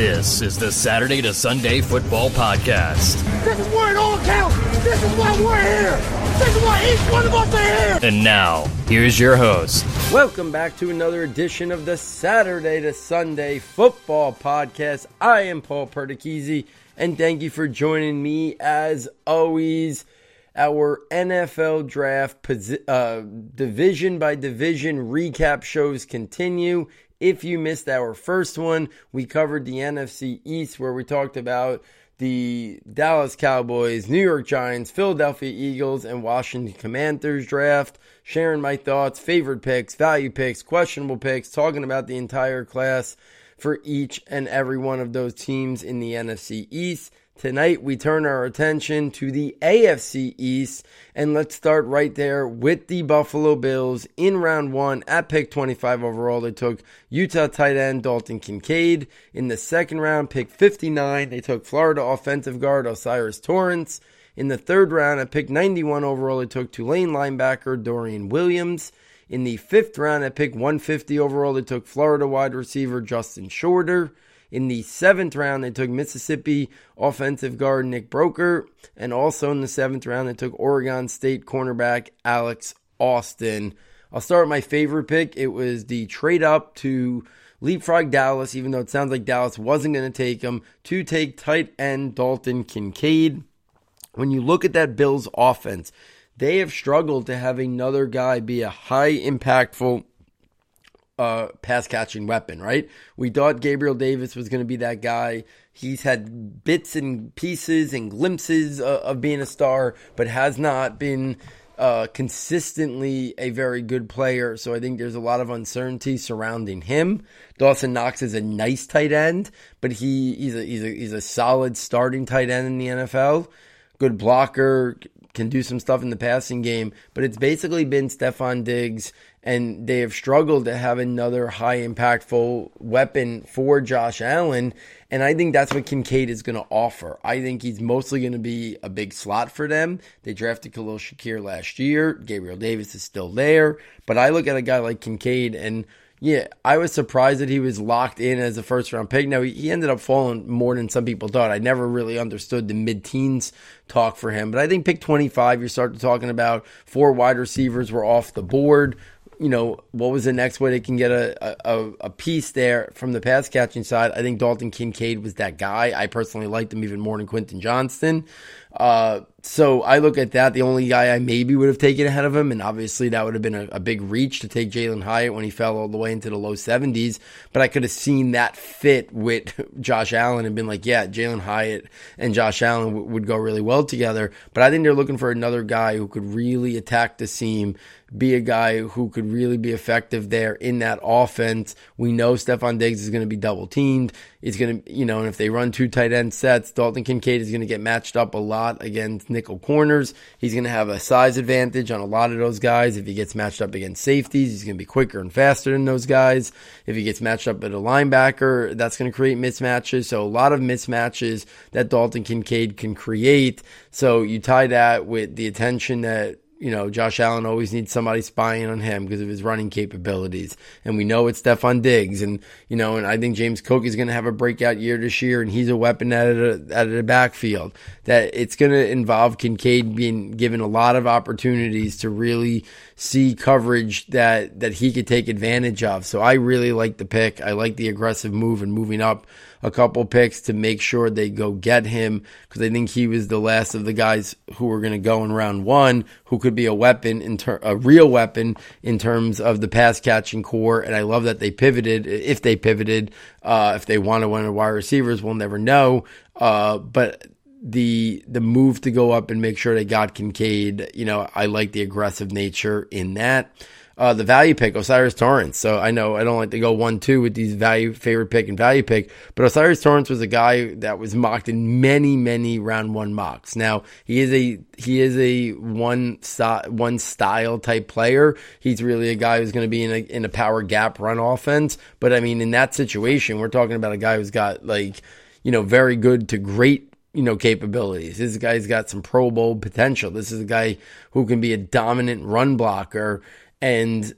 This is the Saturday to Sunday Football Podcast. This is where it all counts. This is why we're here. This is why each one of us are here. And now, here's your host. Welcome back to another edition of the Saturday to Sunday Football Podcast. I am Paul Perdichizzi, and thank you for joining me as always. Our NFL draft uh, division by division recap shows continue. If you missed our first one, we covered the NFC East where we talked about the Dallas Cowboys, New York Giants, Philadelphia Eagles, and Washington Commanders draft. Sharing my thoughts, favorite picks, value picks, questionable picks, talking about the entire class for each and every one of those teams in the NFC East. Tonight, we turn our attention to the AFC East, and let's start right there with the Buffalo Bills in round one at pick 25 overall. They took Utah tight end Dalton Kincaid. In the second round, pick 59, they took Florida offensive guard O'Cyrus Torrence. In the third round, at pick 91 overall, they took Tulane linebacker Dorian Williams. In the fifth round, at pick 150 overall, they took Florida wide receiver Justin Shorter. In the seventh round, they took Mississippi offensive guard Nick Broeker. And also in the seventh round, they took Oregon State cornerback Alex Austin. I'll start with my favorite pick. It was the trade up to leapfrog Dallas, even though it sounds like Dallas wasn't going to take him, to take tight end Dalton Kincaid. When you look at that Bills offense, they have struggled to have another guy be a high impactful uh, pass catching weapon, right? We thought Gabriel Davis was going to be that guy. He's had bits and pieces and glimpses of, of being a star, but has not been uh, consistently a very good player. So I think there's a lot of uncertainty surrounding him. Dawson Knox is a nice tight end, but he he's a he's a he's a solid starting tight end in the NFL. Good blocker, can do some stuff in the passing game, but it's basically been Stefon Diggs, and they have struggled to have another high impactful weapon for Josh Allen. And I think that's what Kincaid is going to offer. I think he's mostly going to be a big slot for them. They drafted Khalil Shakir last year. Gabriel Davis is still there. But I look at a guy like Kincaid and yeah, I was surprised that he was locked in as a first round pick. Now, he ended up falling more than some people thought. I never really understood the mid teens talk for him, but I think pick 25, you start talking about four wide receivers were off the board. You know, what was the next way they can get a, a, a piece there from the pass catching side? I think Dalton Kincaid was that guy. I personally liked him even more than Quentin Johnston. Uh, so I look at that. The only guy I maybe would have taken ahead of him, and obviously that would have been a, a big reach to take Jalin Hyatt when he fell all the way into the low 70s. But I could have seen that fit with Josh Allen and been like, yeah, Jalin Hyatt and Josh Allen w- would go really well together. But I think they're looking for another guy who could really attack the seam, be a guy who could really be effective there in that offense. We know Stefon Diggs is going to be double teamed. He's going to, you know, and if they run two tight end sets, Dalton Kincaid is going to get matched up a lot against nickel corners. He's going to have a size advantage on a lot of those guys. If he gets matched up against safeties, he's going to be quicker and faster than those guys. If he gets matched up at a linebacker, that's going to create mismatches. So a lot of mismatches that Dalton Kincaid can create. So you tie that with the attention that you know, Josh Allen always needs somebody spying on him because of his running capabilities. And we know it's Stefon Diggs. And, you know, and I think James Cook is going to have a breakout year this year and he's a weapon out of the, out of the backfield. That it's going to involve Kincaid being given a lot of opportunities to really see coverage that, that he could take advantage of. So I really like the pick. I like the aggressive move and moving up a couple picks to make sure they go get him because I think he was the last of the guys who were going to go in round one who could be a weapon in ter- a real weapon in terms of the pass catching core. And I love that they pivoted. If they pivoted, uh, if they wanted one of a wide receivers, we'll never know. Uh, but the the move to go up and make sure they got Kincaid, you know, I like the aggressive nature in that uh, the value pick, O'Cyrus Torrence. So I know I don't like to go one two with these value favorite pick and value pick, but O'Cyrus Torrence was a guy that was mocked in many many round one mocks. Now he is a he is a one one style type player. He's really a guy who's going to be in a in a power gap run offense. But I mean, in that situation, we're talking about a guy who's got like you know very good to great you know, capabilities. This guy's got some Pro Bowl potential. This is a guy who can be a dominant run blocker and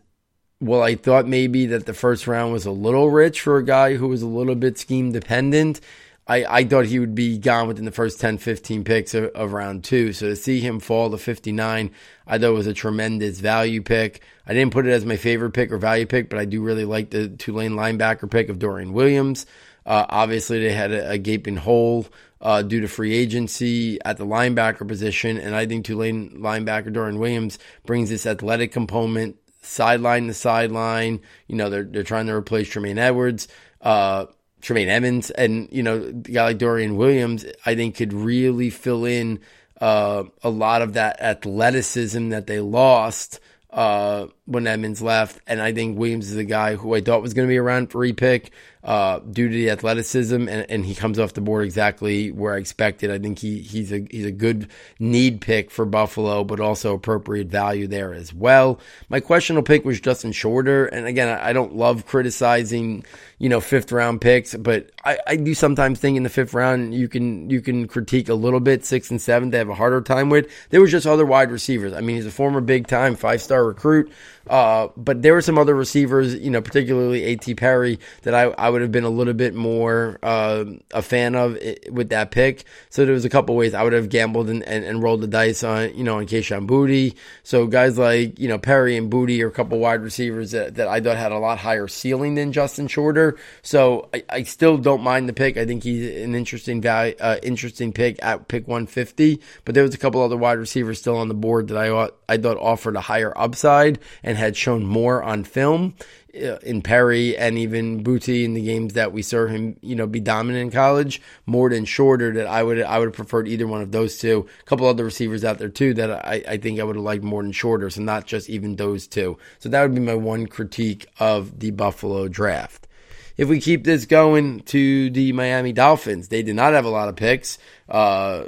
well, I thought maybe that the first round was a little rich for a guy who was a little bit scheme dependent. I, I thought he would be gone within the first 10, 15 picks of, of, round two. So to see him fall to 59, I thought was a tremendous value pick. I didn't put it as my favorite pick or value pick, but I do really like the Tulane linebacker pick of Dorian Williams. Uh, obviously, they had a, a gaping hole uh, due to free agency at the linebacker position, and I think Tulane linebacker Dorian Williams brings this athletic component, sideline to sideline. You know, they're they're trying to replace Tremaine Edwards. Uh, Tremaine Edmunds and you know a guy like Dorian Williams, I think could really fill in uh, a lot of that athleticism that they lost uh, when Edmunds left. And I think Williams is a guy who I thought was going to be around for repick uh, due to the athleticism, and, and he comes off the board exactly where I expected. I think he he's a he's a good need pick for Buffalo, but also appropriate value there as well. My questionable pick was Justin Shorter, and again, I don't love criticizing you know fifth round picks, but I, I do sometimes think in the fifth round you can you can critique a little bit. Six and seven they have a harder time with. There was just other wide receivers. I mean, he's a former big time five star recruit. Uh, but there were some other receivers, you know, particularly A.T. Perry, that I, I would have been a little bit more uh, a fan of it, with that pick. So there was a couple ways I would have gambled and, and, and, rolled the dice on, you know, on Kayshon Boutte. So guys like, you know, Perry and Boutte are a couple wide receivers that, that I thought had a lot higher ceiling than Justin Shorter. So I, I still don't mind the pick. I think he's an interesting value, uh, interesting pick at pick 150. But there was a couple other wide receivers still on the board that I, I thought offered a higher upside and had shown more on film uh, in Perry and even Boutte in the games that we saw him, you know, be dominant in college more than Shorter. That I would I would have preferred either one of those two. A couple other receivers out there too that I, I think I would have liked more than Shorter. So not just even those two. So that would be my one critique of the Buffalo draft. If we keep this going to the Miami Dolphins, they did not have a lot of picks. Uh,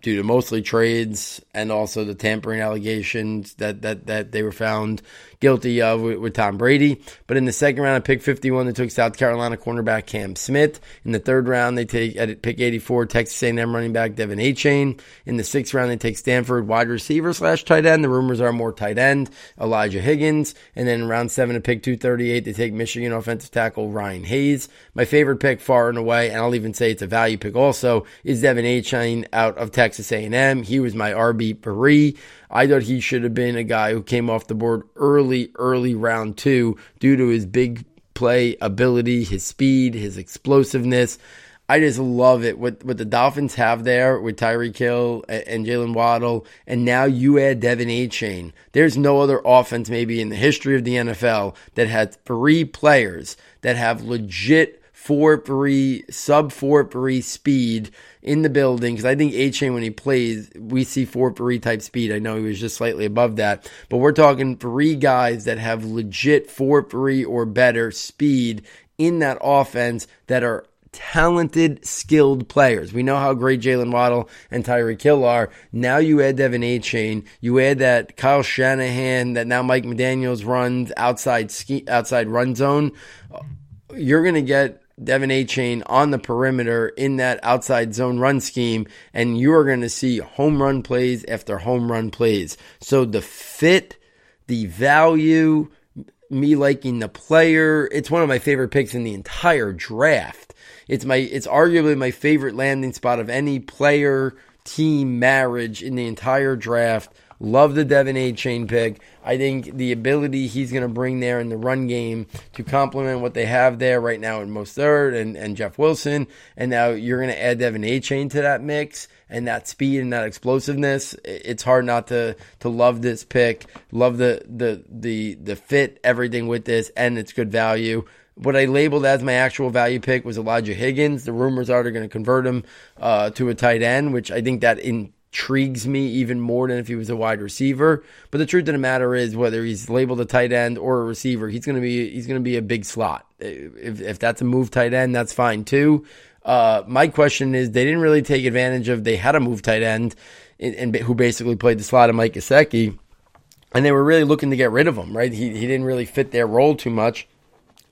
due to mostly trades and also the tampering allegations that, that, that they were found guilty of with, with, Tom Brady. But in the second round, at pick 51, they took South Carolina cornerback Cam Smith. In the third round, they take at pick 84 Texas A&M running back De'Von Achane. In the sixth round, they take Stanford wide receiver slash tight end. The rumors are more tight end Elijah Higgins. And then in round seven, at pick 238, they take Michigan offensive tackle Ryan Hayes. My favorite pick, far and away, and I'll even say it's a value pick also, is De'Von Achane out of Texas A&M. He was my RB three. I thought he should have been a guy who came off the board early, early round two due to his big play ability, his speed, his explosiveness. I just love it. What what the Dolphins have there with Tyreek Hill and, and Jaylen Waddle, and now you add De'Von Achane. There's no other offense maybe in the history of the NFL that had three players that have legit four three sub four three speed in the building because I think Achane when he plays, we see four three type speed. I know he was just slightly above that, but we're talking three guys that have legit four three or better speed in that offense that are talented, skilled players. We know how great Jaylen Waddle and Tyreek Hill are. Now you add De'Von Achane, you add that Kyle Shanahan that now Mike McDaniel's runs outside ski, outside run zone. You're going to get De'Von Achane on the perimeter in that outside zone run scheme, and you are going to see home run plays after home run plays. So the fit, the value, me liking the player, it's one of my favorite picks in the entire draft. It's my it's arguably my favorite landing spot of any player team marriage in the entire draft. Love the De'Von Chain pick. I think the ability he's going to bring there in the run game to complement what they have there right now in Mostert and, and Jeff Wilson. And now you're going to add De'Von Chain to that mix and that speed and that explosiveness. It's hard not to, to love this pick, love the, the, the, the fit, everything with this, and it's good value what I labeled as my actual value pick was Elijah Higgins. The rumors are they're going to convert him uh, to a tight end, which I think that in intrigues me even more than if he was a wide receiver. But the truth of the matter is, whether he's labeled a tight end or a receiver, he's to be he's to be a big slot. If if that's a move tight end, that's fine too. Uh, my question is, they didn't really take advantage of. They had a move tight end, and, who basically played the slot of Mike Gesicki, and they were really looking to get rid of him. Right? He he didn't really fit their role too much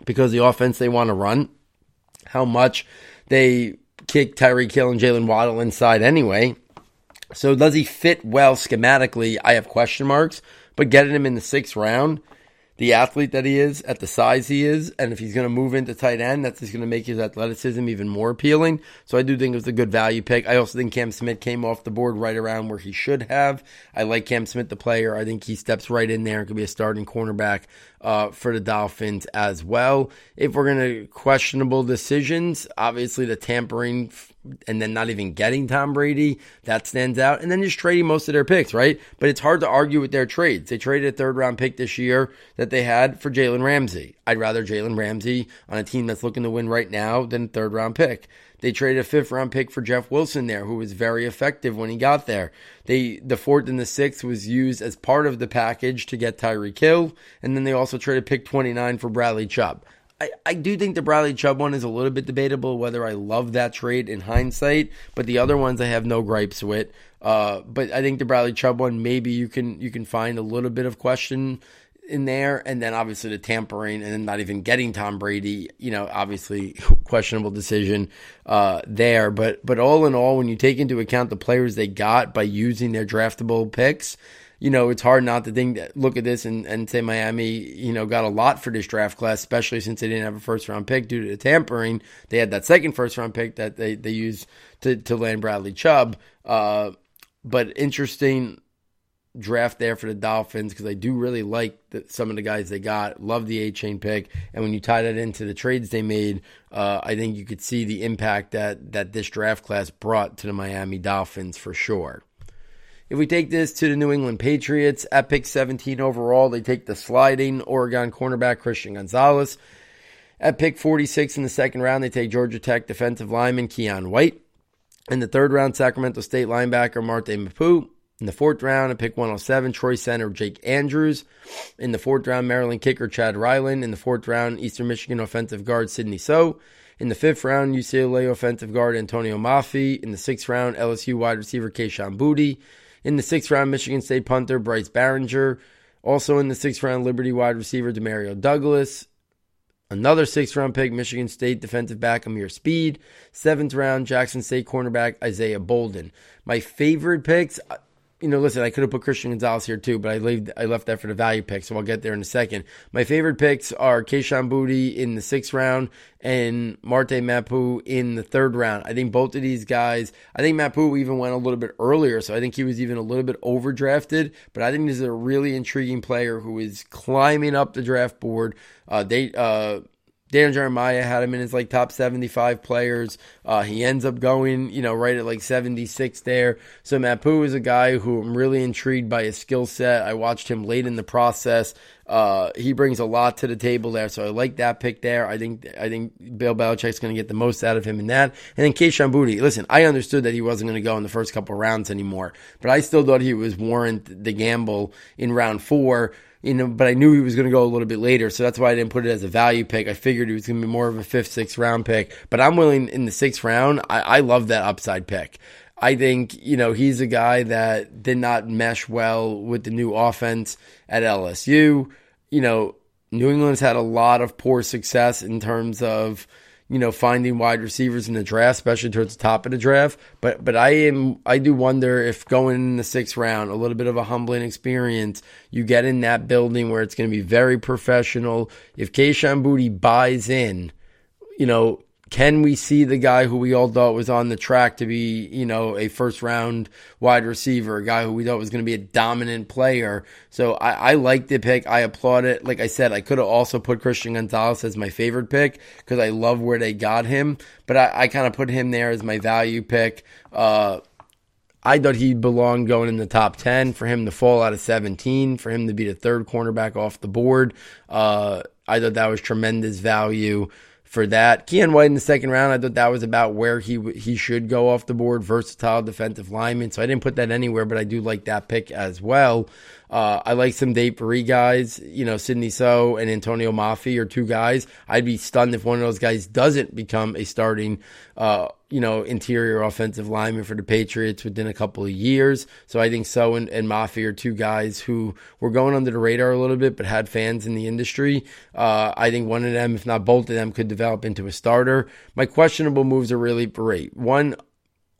because the offense they want to run, how much they kick Tyreek Hill and Jaylen Waddle inside anyway so does he fit well schematically? I have question marks, but getting him in the sixth round the athlete that he is, at the size he is, and if he's going to move into tight end, that's just going to make his athleticism even more appealing. So I do think it was a good value pick. I also think Cam Smith came off the board right around where he should have. I like Cam Smith, the player. I think he steps right in there and could be a starting cornerback uh, for the Dolphins as well. If we're going to questionable decisions, obviously the tampering and then not even getting Tom Brady, that stands out. And then just trading most of their picks, right? But it's hard to argue with their trades. They traded a third round pick this year that they had for Jalen Ramsey. I'd rather Jalen Ramsey on a team that's looking to win right now than a third round pick. They traded a fifth round pick for Jeff Wilson there, who was very effective when he got there. They the fourth and the sixth was used as part of the package to get Tyreek Hill, and then they also traded pick 29 for Bradley Chubb. I, I do think the Bradley Chubb one is a little bit debatable whether I love that trade in hindsight, but the other ones I have no gripes with. Uh, but I think the Bradley Chubb one maybe you can you can find a little bit of question in there, and then obviously the tampering, and then not even getting Tom Brady. You know, obviously questionable decision uh, there. But but all in all, when you take into account the players they got by using their draftable picks, you know, it's hard not to think that, look at this and, and say Miami, you know, got a lot for this draft class, especially since they didn't have a first round pick due to the tampering. They had that second first round pick that they, they used to, to land Bradley Chubb. Uh, but interesting draft there for the Dolphins because I do really like the, some of the guys they got. Love the Achane pick, and when you tie that into the trades they made, uh, I think you could see the impact that that this draft class brought to the Miami Dolphins for sure. If we take this to the New England Patriots at pick 17 overall, they take the sliding Oregon cornerback Christian Gonzalez. At pick 46 in the second round, they take Georgia Tech defensive lineman Keion White. In the third round, Sacramento State linebacker Marte Mapu. In the fourth round, at pick 107, Troy center Jake Andrews. In the fourth round, Maryland kicker Chad Ryland. In the fourth round, Eastern Michigan offensive guard Sidy Sow. In the fifth round, UCLA offensive guard Antonio Mafi. In the sixth round, LSU wide receiver Kayshon Boutte. In the sixth round, Michigan State punter Bryce Barringer. Also in the sixth round, Liberty wide receiver Demario Douglas. Another sixth round pick, Michigan State defensive back Ameer Speed. Seventh round, Jackson State cornerback Isaiah Bolden. My favorite picks, you know, listen, I could have put Christian Gonzalez here too, but I left I left that for the value pick, so I'll get there in a second. My favorite picks are Kayshon Boutte in the sixth round and Marte Mapu in the third round. I think both of these guys, I think Mapu even went a little bit earlier, so I think he was even a little bit overdrafted, but I think this is a really intriguing player who is climbing up the draft board. Uh, they, uh, Dan Jeremiah had him in his like top 75 players. Uh, he ends up going, you know, right at like 76 there. So Mapu is a guy who I'm really intrigued by his skill set. I watched him late in the process. Uh, he brings a lot to the table there, so I like that pick there. I think I think Bill Belichick's going to get the most out of him in that. And then Kayshon Boutte, listen, I understood that he wasn't going to go in the first couple rounds anymore, but I still thought he was warrant the gamble in round four you know, but I knew he was going to go a little bit later, so that's why I didn't put it as a value pick. I figured he was going to be more of a fifth, sixth round pick, but I'm willing in the sixth round. I, I love that upside pick. I think, you know, he's a guy that did not mesh well with the new offense at LSU. You know, New England's had a lot of poor success in terms of, you know, finding wide receivers in the draft, especially towards the top of the draft. But but I am I do wonder if going in the sixth round, a little bit of a humbling experience, you get in that building where it's going to be very professional. If Kayshon Boutte buys in, you know, can we see the guy who we all thought was on the track to be, you know, a first round wide receiver, a guy who we thought was going to be a dominant player? So I, I like the pick. I applaud it. Like I said, I could have also put Christian Gonzalez as my favorite pick because I love where they got him, but I, I kind of put him there as my value pick. Uh, I thought he belonged going in the top 10 for him to fall out of 17, for him to be the third cornerback off the board. Uh, I thought that was tremendous value for that. Keion White in the second round, I thought that was about where he he should go off the board. Versatile defensive lineman, so I didn't put that anywhere, but I do like that pick as well. Uh, I like some Dave Paris guys. You know, Sidy Sow and Antonio Mafi are two guys. I'd be stunned if one of those guys doesn't become a starting, uh, you know, interior offensive lineman for the Patriots within a couple of years. So I think Sow and, and Mafi are two guys who were going under the radar a little bit, but had fans in the industry. Uh, I think one of them, if not both of them, could develop into a starter. My questionable moves are really great. One,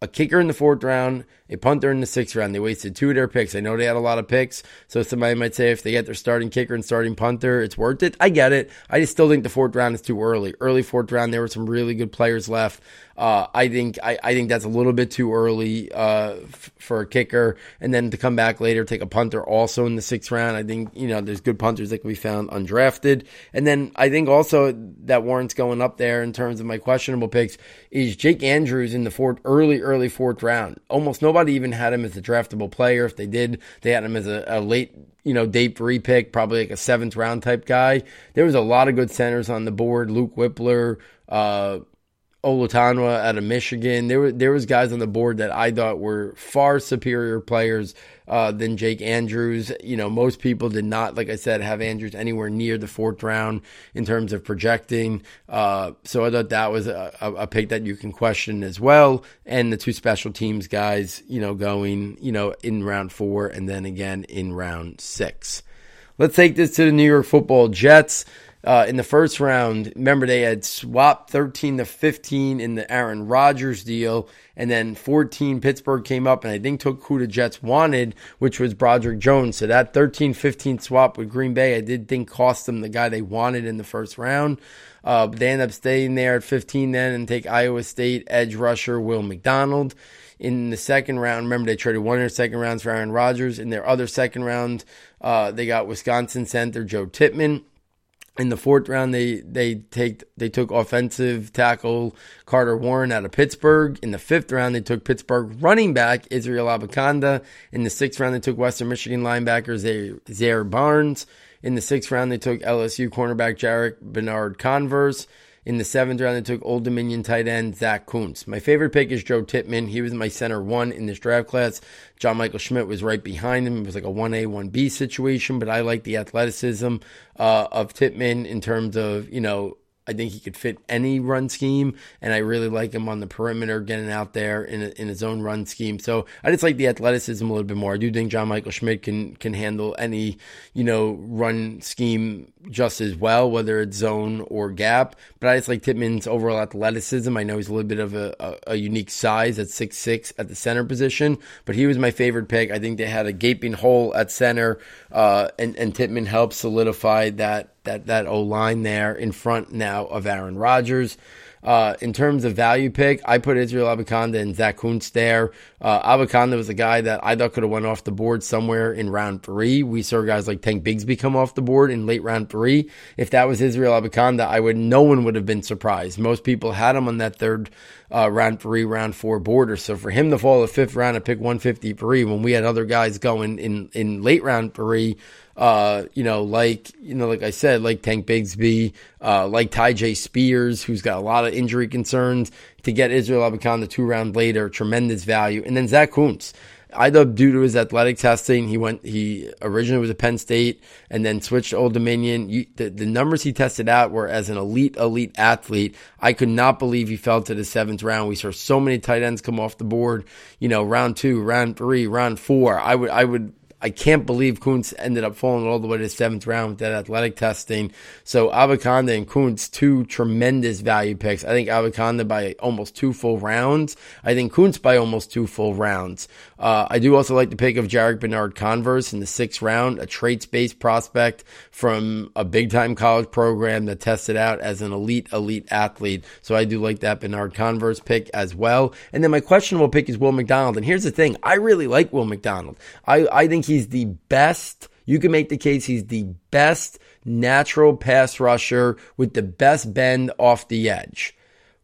a kicker in the fourth round a punter in the sixth round. They wasted two of their picks. I know they had a lot of picks, so somebody might say if they get their starting kicker and starting punter, it's worth it. I get it. I just still think the fourth round is too early. Early fourth round, there were some really good players left. Uh, I think I, I, think that's a little bit too early uh, f- for a kicker, and then to come back later, take a punter also in the sixth round. I think you know there's good punters that can be found undrafted, and then I think also that warrants going up there in terms of my questionable picks is Jake Andrews in the fourth early early fourth round. Almost nobody even had him as a draftable player. If they did, they had him as a, a late you know, day three pick, probably like a seventh round type guy. There was a lot of good centers on the board. Luke Wypler, uh, Olatunwa out of Michigan. There were there was guys on the board that I thought were far superior players uh, than Jake Andrews. You know, most people did not, like I said, have Andrews anywhere near the fourth round in terms of projecting. Uh, so I thought that was a, a, pick that you can question as well. And the two special teams guys, you know, going, you know, in round four and then again in round six. Let's take this to the New York Football Jets. Uh, in the first round, remember they had swapped 13 to 15 in the Aaron Rodgers deal, and then 14 Pittsburgh came up and I think took who the Jets wanted, which was Broderick Jones. So that 13 15 swap with Green Bay, I did think cost them the guy they wanted in the first round. Uh, they end up staying there at 15 then and take Iowa State edge rusher Will McDonald. In the second round, remember they traded one of their second rounds for Aaron Rodgers. In their other second round, uh, they got Wisconsin center Joe Tippmann in the fourth round, they they take they took offensive tackle Carter Warren out of Pittsburgh. In the fifth round, they took Pittsburgh running back Israel Abanikanda. In the sixth round, they took Western Michigan linebacker Zaire, Barnes. In the sixth round, they took LSU cornerback Jarrick Bernard-Converse. In the seventh round, they took Old Dominion tight end Zach Kuntz. My favorite pick is Joe Tippmann. He was my center one in this draft class. John Michael Schmidt was right behind him. It was like a 1A, 1B situation, but I like the athleticism uh, of Tippmann in terms of, you know, I think he could fit any run scheme, and I really like him on the perimeter, getting out there in, in his own run scheme. So I just like the athleticism a little bit more. I do think John Michael Schmidt can can handle any you know run scheme just as well, whether it's zone or gap. But I just like Tippmann's overall athleticism. I know he's a little bit of a, a, a unique size at six six at the center position, but he was my favorite pick. I think they had a gaping hole at center, uh, and and Tippmann helped solidify that that that O line there in front now of Aaron Rodgers. Uh, in terms of value pick, I put Israel Abanikanda and Zach Kuntz there. Uh, Abanikanda was a guy that I thought could have went off the board somewhere in round three. We saw guys like Tank Bigsby come off the board in late round three. If that was Israel Abanikanda, I would no one would have been surprised. Most people had him on that third uh, round three, round four border. So for him to fall the fifth round and pick 153 when we had other guys going in in late round three uh, you know, like you know, like I said, like Tank Bigsby, uh, like Tyjae Spears, who's got a lot of injury concerns. To get Israel Abanikanda the two round later, tremendous value, and then Zach. I thought due to his athletic testing, he went. He originally was at Penn State and then switched to Old Dominion. You, the, the numbers he tested out were as an elite, elite athlete. I could not believe he fell to the seventh round. We saw so many tight ends come off the board. You know, round two, round three, round four. I would, I would I can't believe Kuntz ended up falling all the way to the seventh round with that athletic testing. So Abanikanda and Kuntz, two tremendous value picks. I think Abanikanda by almost two full rounds. I think Kuntz by almost two full rounds. Uh, I do also like the pick of Jarrick Bernard-Converse in the sixth round, a traits based prospect from a big time college program that tested out as an elite, elite athlete. So I do like that Bernard-Converse pick as well. And then my questionable pick is Will McDonald. And here's the thing I really like Will McDonald. I, I think he's the best. You can make the case he's the best natural pass rusher with the best bend off the edge.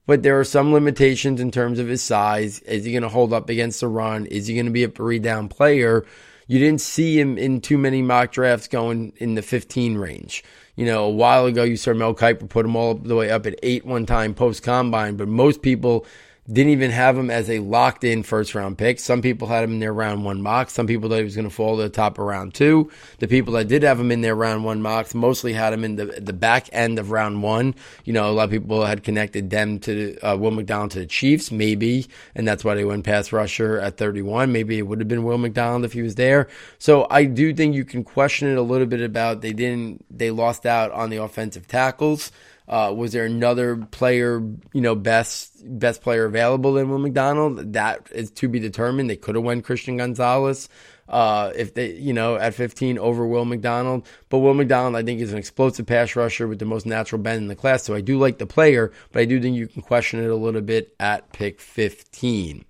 But there are some limitations in terms of his size. Is he going to hold up against the run? Is he going to be a three down player? You didn't see him in too many mock drafts going in the 15 range. You know, a while ago, you saw Mel Kiper put him all the way up at eight one time post combine, but most people didn't even have him as a locked in first round pick. Some people had him in their round one mocks. Some people thought he was going to fall to the top of round two. The people that did have him in their round one mocks mostly had him in the the back end of round one. You know, a lot of people had connected them to uh, Will McDonald to the Chiefs, maybe, and that's why they went pass rusher at 31. Maybe it would have been Will McDonald if he was there. So I do think you can question it a little bit about they didn't they lost out on the offensive tackles. Uh, was there another player, you know, best best player available than Will McDonald? That is to be determined. They could have won Christian Gonzalez uh, if they, you know, at 15 over Will McDonald. But Will McDonald, I think, is an explosive pass rusher with the most natural bend in the class. So I do like the player, but I do think you can question it a little bit at pick 15.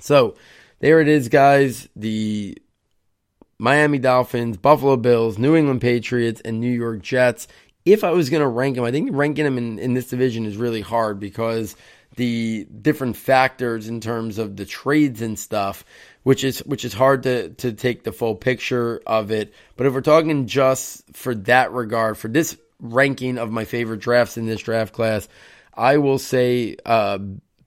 So there it is, guys. The Miami Dolphins, Buffalo Bills, New England Patriots, and New York Jets. If I was going to rank them, I think ranking them in, in this division is really hard because the different factors in terms of the trades and stuff, which is which is hard to to take the full picture of it. But if we're talking just for that regard, for this ranking of my favorite drafts in this draft class, I will say uh,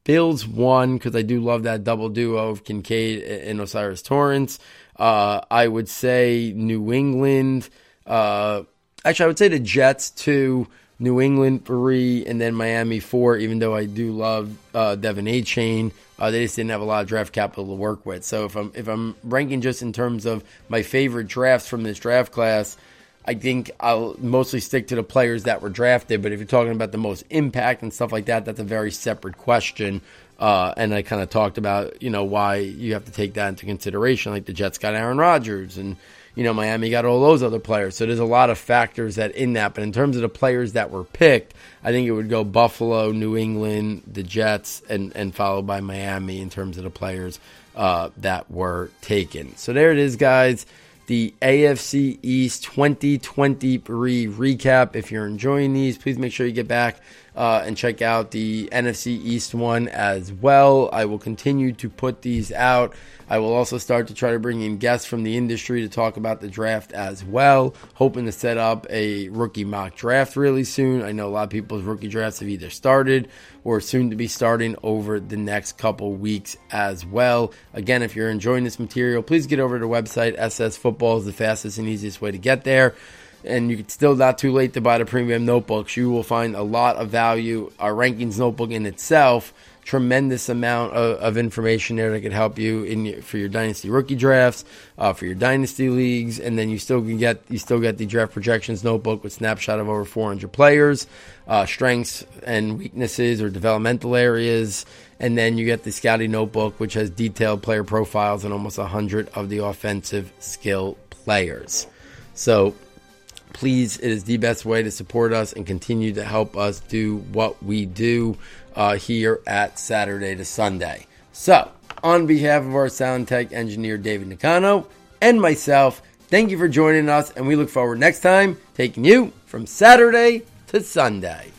Bills one because I do love that double duo of Kincaid and O'Cyrus Torrence. Uh, I would say New England. Uh, actually, I would say the Jets two New England three, and then Miami four. Even though I do love uh, De'Von Achane, uh, they just didn't have a lot of draft capital to work with. So if I'm if I'm ranking just in terms of my favorite drafts from this draft class, I think I'll mostly stick to the players that were drafted. But if you're talking about the most impact and stuff like that, that's a very separate question. Uh, and I kind of talked about you know why you have to take that into consideration. Like the Jets got Aaron Rodgers and you know, Miami got all those other players. So there's a lot of factors that in that. But in terms of the players that were picked, I think it would go Buffalo, New England, the Jets, and, and followed by Miami in terms of the players uh, that were taken. So there it is, guys. The AFC East 2023 recap. If you're enjoying these, please make sure you get back uh, and check out the NFC East one as well. I will continue to put these out. I will also start to try to bring in guests from the industry to talk about the draft as well. Hoping to set up a rookie mock draft really soon. I know a lot of people's rookie drafts have either started or soon to be starting over the next couple weeks as well. Again, if you're enjoying this material, please get over to the website. SS Football is the fastest and easiest way to get there and you can still not too late to buy the premium notebooks. You will find a lot of value. Our rankings notebook in itself tremendous amount of, of, information there that could help you in your, for your dynasty rookie drafts, uh, for your dynasty leagues, and then you still can get you still get the draft projections notebook with snapshot of over 400 players, uh, strengths and weaknesses or developmental areas, and then you get the scouting notebook which has detailed player profiles and almost 100 of the offensive skill players. So please, it is the best way to support us and continue to help us do what we do uh, here at Saturday to Sunday. So, on behalf of our sound tech engineer David Nakano and myself, thank you for joining us, and we look forward next time taking you from Saturday to Sunday.